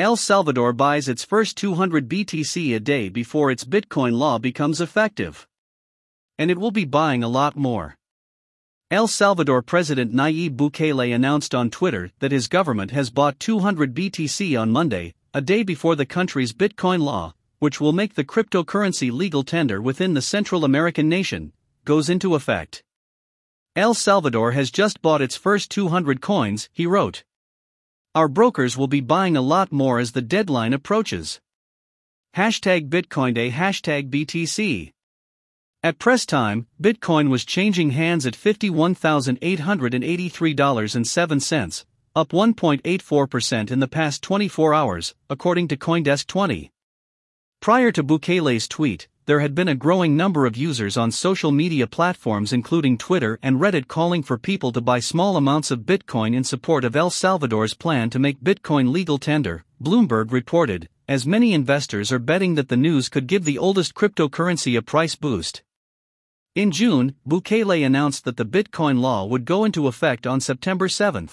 El Salvador buys its first 200 BTC a day before its Bitcoin law becomes effective. And it will be buying a lot more. El Salvador President Nayib Bukele announced on Twitter that his government has bought 200 BTC on Monday, a day before the country's Bitcoin law, which will make the cryptocurrency legal tender within the Central American nation, goes into effect. El Salvador has just bought its first 200 coins, he wrote. Our brokers will be buying a lot more as the deadline approaches. Hashtag Bitcoin Day Hashtag BTC. At press time, Bitcoin was changing hands at $51,883.07, up 1.84% in the past 24 hours, according to Coindesk 20. Prior to Bukele's tweet, there had been a growing number of users on social media platforms including Twitter and Reddit calling for people to buy small amounts of Bitcoin in support of El Salvador's plan to make Bitcoin legal tender, Bloomberg reported, as many investors are betting that the news could give the oldest cryptocurrency a price boost. In June, Bukele announced that the Bitcoin law would go into effect on September 7.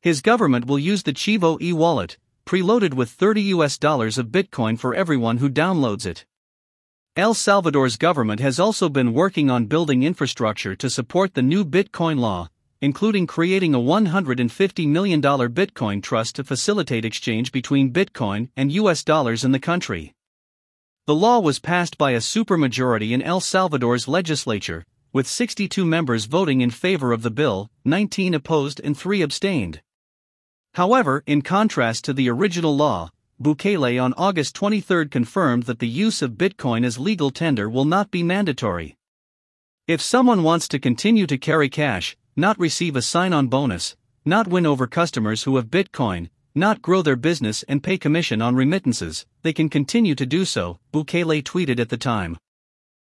His government will use the Chivo e-wallet, preloaded with 30 US dollars of Bitcoin for everyone who downloads it. El Salvador's government has also been working on building infrastructure to support the new Bitcoin law, including creating a $150 million Bitcoin trust to facilitate exchange between Bitcoin and US dollars in the country. The law was passed by a supermajority in El Salvador's legislature, with 62 members voting in favor of the bill, 19 opposed, and 3 abstained. However, in contrast to the original law, Bukele on August 23 confirmed that the use of Bitcoin as legal tender will not be mandatory. If someone wants to continue to carry cash, not receive a sign on bonus, not win over customers who have Bitcoin, not grow their business and pay commission on remittances, they can continue to do so, Bukele tweeted at the time.